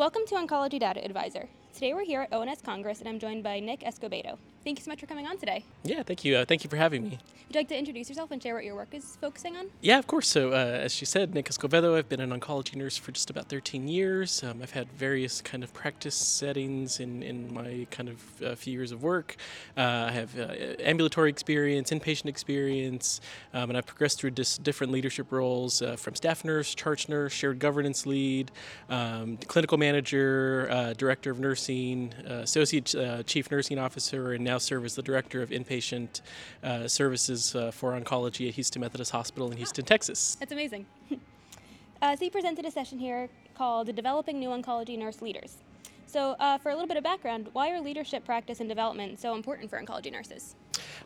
Welcome to Oncology Data Advisor. Today we're here at ONS Congress and I'm joined by Nick Escobedo. Thank you so much for coming on today. Yeah, thank you. Uh, thank you for having me. Would you like to introduce yourself and share what your work is focusing on? Yeah, of course. So, uh, as she said, Nick Escobedo, I've been an oncology nurse for just about 13 years. Um, I've had various kind of practice settings in, in my kind of uh, few years of work. Uh, I have uh, ambulatory experience, inpatient experience, um, and I've progressed through dis- different leadership roles uh, from staff nurse, charge nurse, shared governance lead, um, clinical manager, uh, director of nursing, associate chief nursing officer, and now serve as the director of inpatient uh, services uh, for oncology at Houston Methodist Hospital in Houston, Texas. That's amazing. uh, so you presented a session here called Developing New Oncology Nurse Leaders. So, uh, for a little bit of background, why are leadership practice and development so important for oncology nurses?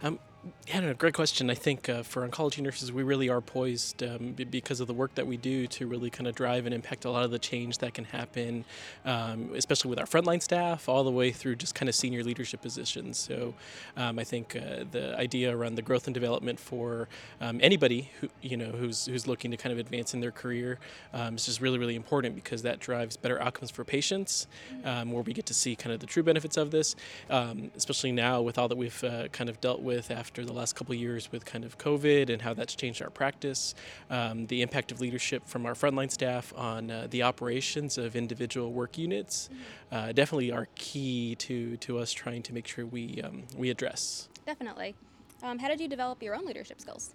Um, yeah, no, great question. I think uh, for oncology nurses, we really are poised um, b- because of the work that we do to really kind of drive and impact a lot of the change that can happen, um, especially with our frontline staff, all the way through just kind of senior leadership positions. So um, I think uh, the idea around the growth and development for um, anybody who you know who's who's looking to kind of advance in their career um, is just really really important because that drives better outcomes for patients, um, where we get to see kind of the true benefits of this, especially now with all that we've uh, kind of dealt with after after the last couple years with kind of COVID and how that's changed our practice, um, the impact of leadership from our frontline staff on uh, the operations of individual work units, uh, definitely are key to, to us trying to make sure we, um, we address. Definitely. Um, how did you develop your own leadership skills?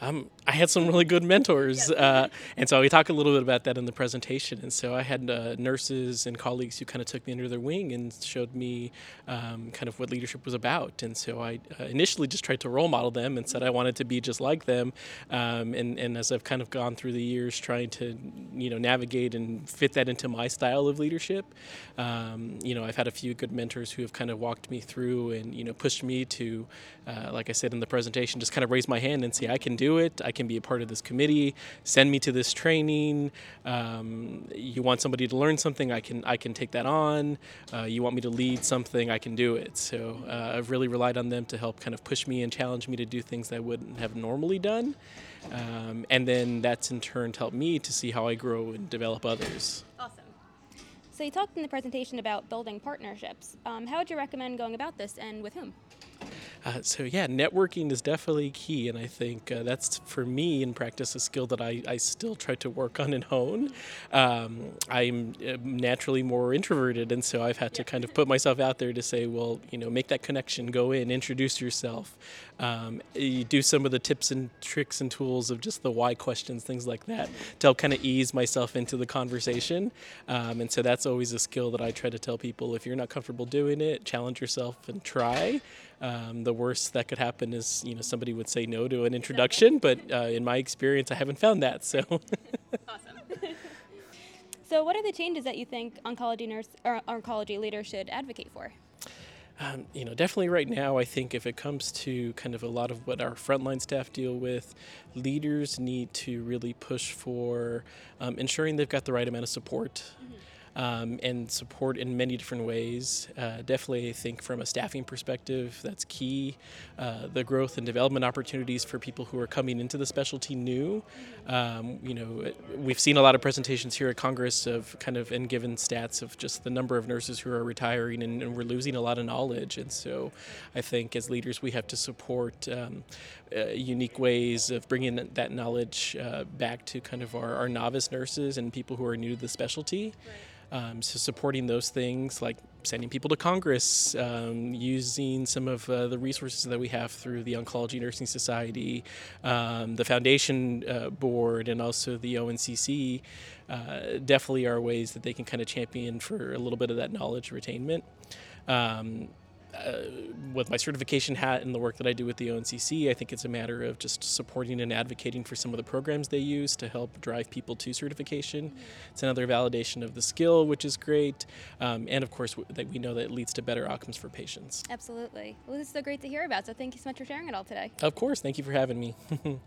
Um, I had some really good mentors. Uh, and so we talk a little bit about that in the presentation. And so I had uh, nurses and colleagues who kind of took me under their wing and showed me um, kind of what leadership was about. And so I uh, initially just tried to role model them and said I wanted to be just like them. Um, and, and as I've kind of gone through the years trying to, you know, navigate and fit that into my style of leadership, um, you know, I've had a few good mentors who have kind of walked me through and, you know, pushed me to, uh, like I said in the presentation, just kind of raise my hand and say, I can do it. I can be a part of this committee. Send me to this training. Um, you want somebody to learn something? I can I can take that on. Uh, you want me to lead something? I can do it. So uh, I've really relied on them to help kind of push me and challenge me to do things that I wouldn't have normally done. Um, and then that's in turn helped me to see how I grow and develop others. Awesome. So you talked in the presentation about building partnerships. Um, how would you recommend going about this, and with whom? Uh, so yeah, networking is definitely key, and I think uh, that's for me in practice a skill that I, I still try to work on and hone. Um, I'm uh, naturally more introverted, and so I've had to kind of put myself out there to say, well, you know, make that connection, go in, introduce yourself, um, you do some of the tips and tricks and tools of just the why questions, things like that, to help kind of ease myself into the conversation. Um, and so that's always a skill that I try to tell people: if you're not comfortable doing it, challenge yourself and try. Um, the worst that could happen is you know somebody would say no to an introduction, but uh, in my experience, I haven't found that. So. awesome. so, what are the changes that you think oncology nurse or oncology leaders should advocate for? Um, you know, definitely right now, I think if it comes to kind of a lot of what our frontline staff deal with, leaders need to really push for um, ensuring they've got the right amount of support. Mm-hmm um, and support in many different ways. Uh, definitely, I think from a staffing perspective, that's key. Uh, the growth and development opportunities for people who are coming into the specialty new. Um, you know, we've seen a lot of presentations here at Congress of kind of and given stats of just the number of nurses who are retiring, and, and we're losing a lot of knowledge. And so, I think as leaders, we have to support um, uh, unique ways of bringing that knowledge uh, back to kind of our, our, novice nurses and people who are new to the specialty. Right. Um, so supporting those things like sending people to Congress, um, using some of uh, the resources that we have through the Oncology Nursing Society, um, the Foundation uh, Board, and also the ONCC, uh, definitely are ways that they can kind of champion for a little bit of that knowledge retainment. Um, uh, with my certification hat and the work that I do with the ONCC, I think it's a matter of just supporting and advocating for some of the programs they use to help drive people to certification. It's another validation of the skill, which is great, um, and of course that we know that it leads to better outcomes for patients. Absolutely. Well, this is so great to hear about. So thank you so much for sharing it all today. Of course. Thank you for having me.